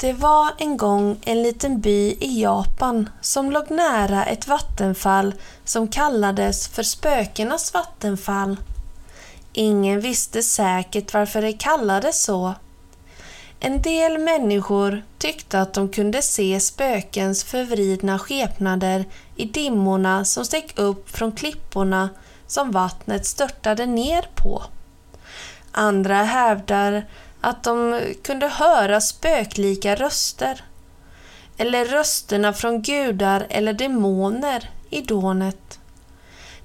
Det var en gång en liten by i Japan som låg nära ett vattenfall som kallades för Spökenas vattenfall. Ingen visste säkert varför det kallades så. En del människor tyckte att de kunde se spökens förvridna skepnader i dimmorna som steg upp från klipporna som vattnet störtade ner på. Andra hävdar att de kunde höra spöklika röster eller rösterna från gudar eller demoner i dånet.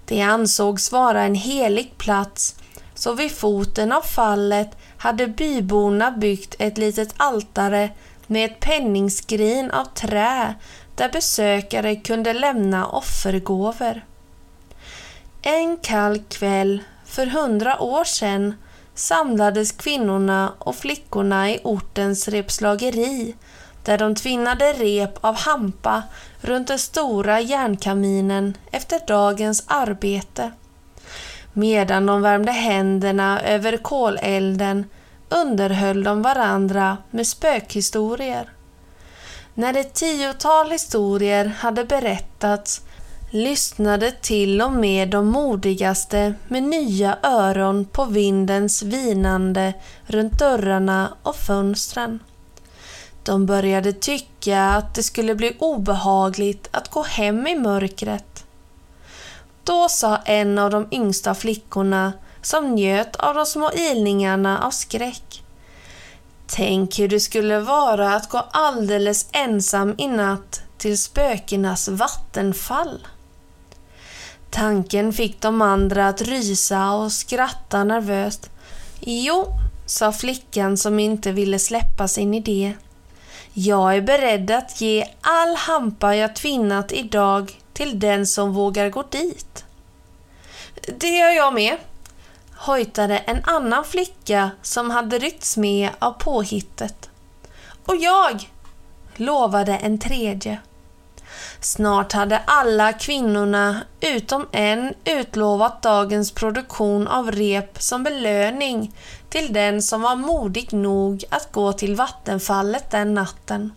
Det ansågs vara en helig plats så vid foten av fallet hade byborna byggt ett litet altare med ett penningskrin av trä där besökare kunde lämna offergåvor. En kall kväll för hundra år sedan samlades kvinnorna och flickorna i ortens repslageri där de tvinnade rep av hampa runt den stora järnkaminen efter dagens arbete. Medan de värmde händerna över kolelden underhöll de varandra med spökhistorier. När ett tiotal historier hade berättats lyssnade till och med de modigaste med nya öron på vindens vinande runt dörrarna och fönstren. De började tycka att det skulle bli obehagligt att gå hem i mörkret. Då sa en av de yngsta flickorna som njöt av de små ilningarna av skräck. Tänk hur det skulle vara att gå alldeles ensam i natt till spökenas vattenfall. Tanken fick de andra att rysa och skratta nervöst. Jo, sa flickan som inte ville släppa sin idé. Jag är beredd att ge all hampa jag tvinnat idag till den som vågar gå dit. Det gör jag med, hojtade en annan flicka som hade ryckts med av påhittet. Och jag, lovade en tredje. Snart hade alla kvinnorna utom en utlovat dagens produktion av rep som belöning till den som var modig nog att gå till vattenfallet den natten.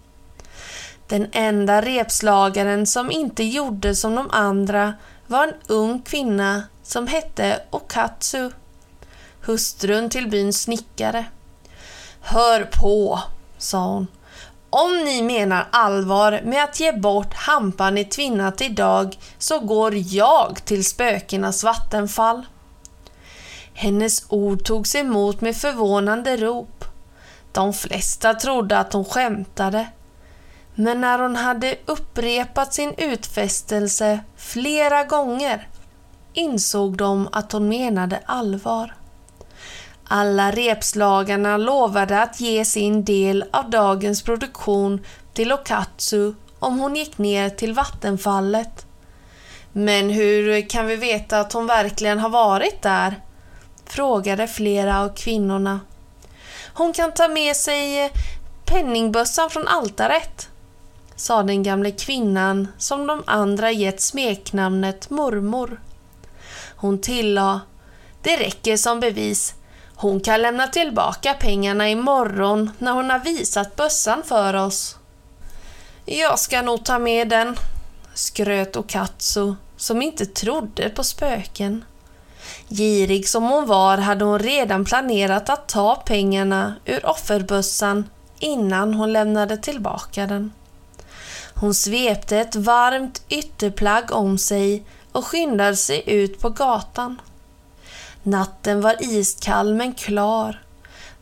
Den enda repslagaren som inte gjorde som de andra var en ung kvinna som hette Okatsu, hustrun till byns snickare. Hör på, sa hon. Om ni menar allvar med att ge bort hampan i tvinnat idag så går jag till spökenas vattenfall. Hennes ord togs emot med förvånande rop. De flesta trodde att hon skämtade. Men när hon hade upprepat sin utfästelse flera gånger insåg de att hon menade allvar. Alla repslagarna lovade att ge sin del av dagens produktion till Okatsu om hon gick ner till vattenfallet. Men hur kan vi veta att hon verkligen har varit där? frågade flera av kvinnorna. Hon kan ta med sig eh, penningbössan från altaret, sa den gamla kvinnan som de andra gett smeknamnet mormor. Hon tillade, det räcker som bevis. Hon kan lämna tillbaka pengarna imorgon när hon har visat bössan för oss. Jag ska nog ta med den, skröt Okatsu som inte trodde på spöken. Girig som hon var hade hon redan planerat att ta pengarna ur offerbössan innan hon lämnade tillbaka den. Hon svepte ett varmt ytterplagg om sig och skyndade sig ut på gatan. Natten var iskall men klar.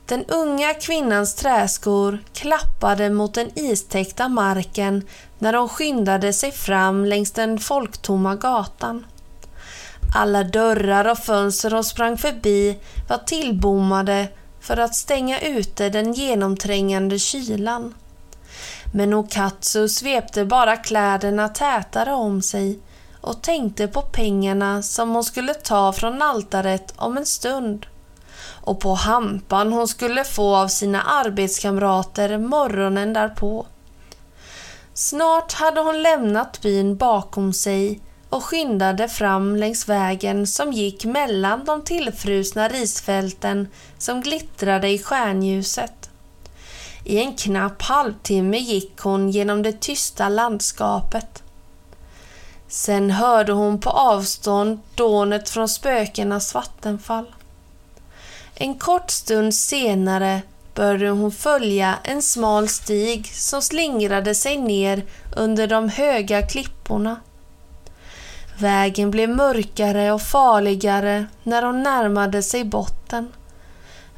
Den unga kvinnans träskor klappade mot den istäckta marken när hon skyndade sig fram längs den folktomma gatan. Alla dörrar och fönster hon sprang förbi var tillbommade för att stänga ute den genomträngande kylan. Men Okatsu svepte bara kläderna tätare om sig och tänkte på pengarna som hon skulle ta från altaret om en stund och på hampan hon skulle få av sina arbetskamrater morgonen därpå. Snart hade hon lämnat byn bakom sig och skyndade fram längs vägen som gick mellan de tillfrusna risfälten som glittrade i stjärnljuset. I en knapp halvtimme gick hon genom det tysta landskapet. Sen hörde hon på avstånd dånet från spökenas vattenfall. En kort stund senare började hon följa en smal stig som slingrade sig ner under de höga klipporna. Vägen blev mörkare och farligare när hon närmade sig botten.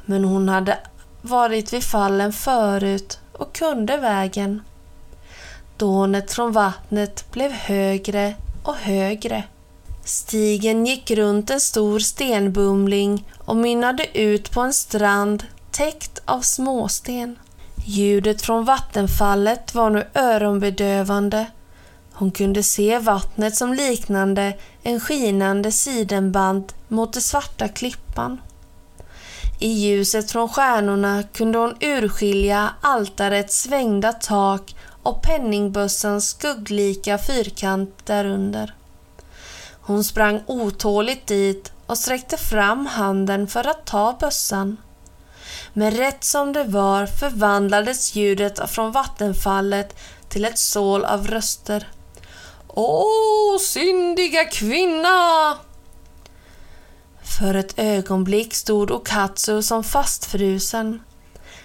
Men hon hade varit vid fallen förut och kunde vägen. Dånet från vattnet blev högre och högre. Stigen gick runt en stor stenbumling och mynnade ut på en strand täckt av småsten. Ljudet från vattenfallet var nu öronbedövande. Hon kunde se vattnet som liknande en skinande sidenband mot den svarta klippan. I ljuset från stjärnorna kunde hon urskilja altarets svängda tak och penningbössans skugglika fyrkant därunder. Hon sprang otåligt dit och sträckte fram handen för att ta bössan. Men rätt som det var förvandlades ljudet från vattenfallet till ett sål av röster. Åh, syndiga kvinna! För ett ögonblick stod Okatsu som fastfrusen,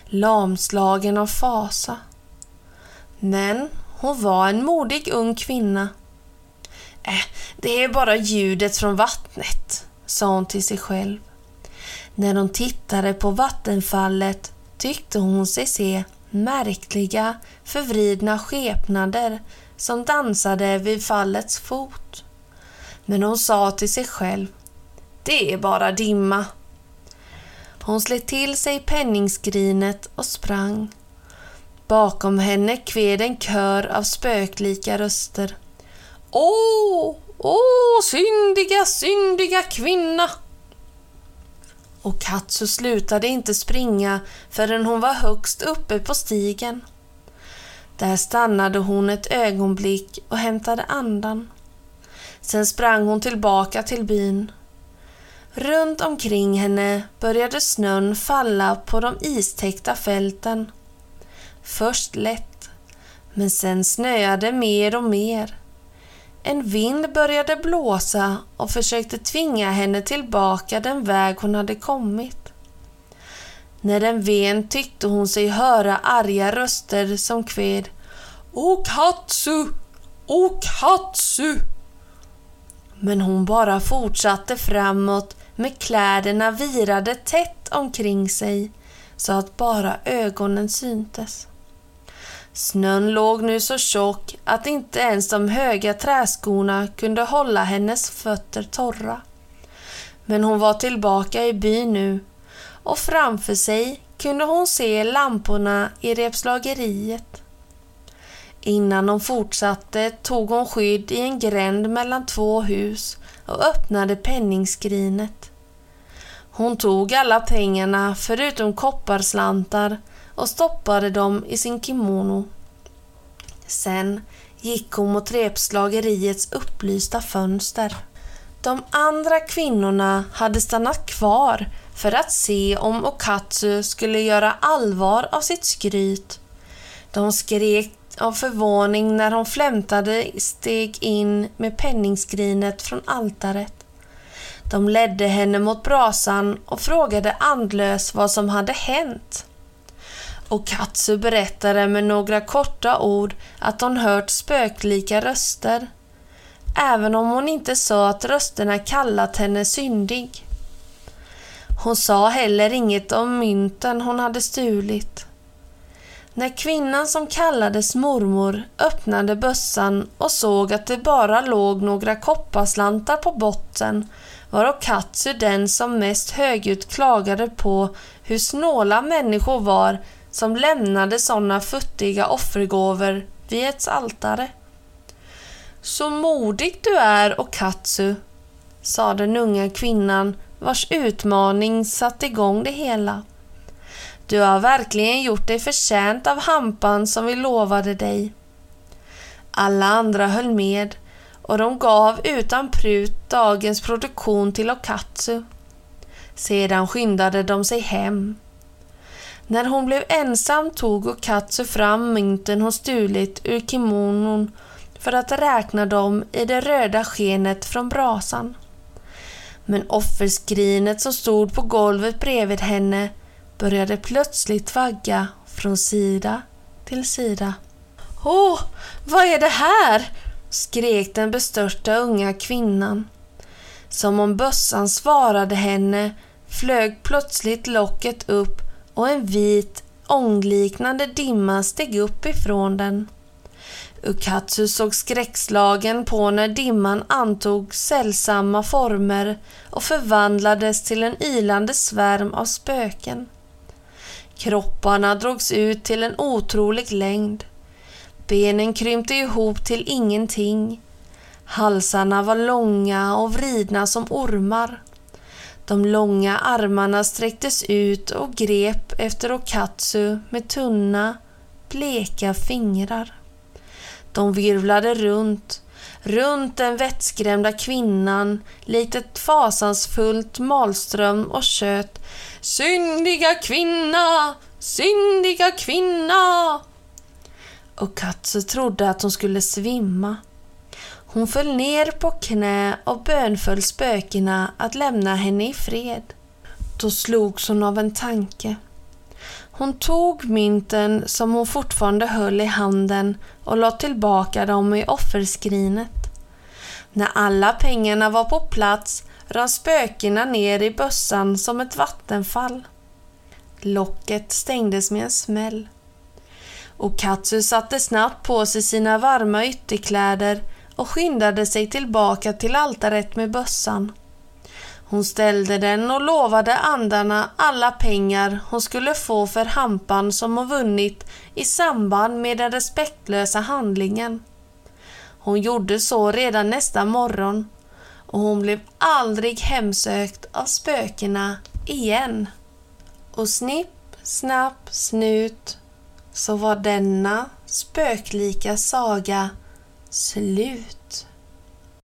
lamslagen av fasa. Men hon var en modig ung kvinna. Äh, det är bara ljudet från vattnet, sa hon till sig själv. När hon tittade på vattenfallet tyckte hon sig se märkliga, förvridna skepnader som dansade vid fallets fot. Men hon sa till sig själv, det är bara dimma. Hon slet till sig penningskrinet och sprang. Bakom henne kved en kör av spöklika röster. Åh, åh, syndiga, syndiga kvinna! Och Katsu slutade inte springa förrän hon var högst uppe på stigen. Där stannade hon ett ögonblick och hämtade andan. Sen sprang hon tillbaka till byn. Runt omkring henne började snön falla på de istäckta fälten. Först lätt, men sen snöade mer och mer. En vind började blåsa och försökte tvinga henne tillbaka den väg hon hade kommit. När den ven tyckte hon sig höra arga röster som kved Okatsu! Okatsu! Men hon bara fortsatte framåt med kläderna virade tätt omkring sig så att bara ögonen syntes. Snön låg nu så tjock att inte ens de höga träskorna kunde hålla hennes fötter torra. Men hon var tillbaka i byn nu och framför sig kunde hon se lamporna i repslageriet. Innan hon fortsatte tog hon skydd i en gränd mellan två hus och öppnade penningskrinet. Hon tog alla pengarna förutom kopparslantar och stoppade dem i sin kimono. Sen gick hon mot repslageriets upplysta fönster. De andra kvinnorna hade stannat kvar för att se om Okatsu skulle göra allvar av sitt skryt. De skrek av förvåning när hon flämtade steg in med penningskrinet från altaret. De ledde henne mot brasan och frågade andlös vad som hade hänt och Katsu berättade med några korta ord att hon hört spöklika röster, även om hon inte sa att rösterna kallat henne syndig. Hon sa heller inget om mynten hon hade stulit. När kvinnan som kallades mormor öppnade bössan och såg att det bara låg några kopparslantar på botten var Okatsu den som mest högljutt klagade på hur snåla människor var som lämnade sådana futtiga offergåvor vid ett altare. Så modig du är, Okatsu, sa den unga kvinnan vars utmaning satte igång det hela. Du har verkligen gjort dig förtjänt av hampan som vi lovade dig. Alla andra höll med och de gav utan prut dagens produktion till Okatsu. Sedan skyndade de sig hem. När hon blev ensam tog Okatsu fram mynten hon stulit ur kimonon för att räkna dem i det röda skenet från brasan. Men offerskrinet som stod på golvet bredvid henne började plötsligt vagga från sida till sida. Åh, vad är det här? skrek den bestörta unga kvinnan. Som om bössan svarade henne flög plötsligt locket upp och en vit, ångliknande dimma steg upp ifrån den. Ukatsu såg skräckslagen på när dimman antog sällsamma former och förvandlades till en ylande svärm av spöken. Kropparna drogs ut till en otrolig längd. Benen krympte ihop till ingenting. Halsarna var långa och vridna som ormar. De långa armarna sträcktes ut och grep efter Okatsu med tunna, bleka fingrar. De virvlade runt, runt den vettskrämda kvinnan likt ett fasansfullt malström och kött. Syndiga kvinna! Syndiga kvinna! Okatsu trodde att hon skulle svimma. Hon föll ner på knä och bönföll spökena att lämna henne i fred. Då slogs hon av en tanke. Hon tog mynten som hon fortfarande höll i handen och lade tillbaka dem i offerskrinet. När alla pengarna var på plats rann spökena ner i bössan som ett vattenfall. Locket stängdes med en smäll. Och Katsu satte snabbt på sig sina varma ytterkläder och skyndade sig tillbaka till altaret med bössan. Hon ställde den och lovade andarna alla pengar hon skulle få för hampan som hon vunnit i samband med den respektlösa handlingen. Hon gjorde så redan nästa morgon och hon blev aldrig hemsökt av spökena igen. Och snipp, snapp, snut så var denna spöklika saga slut.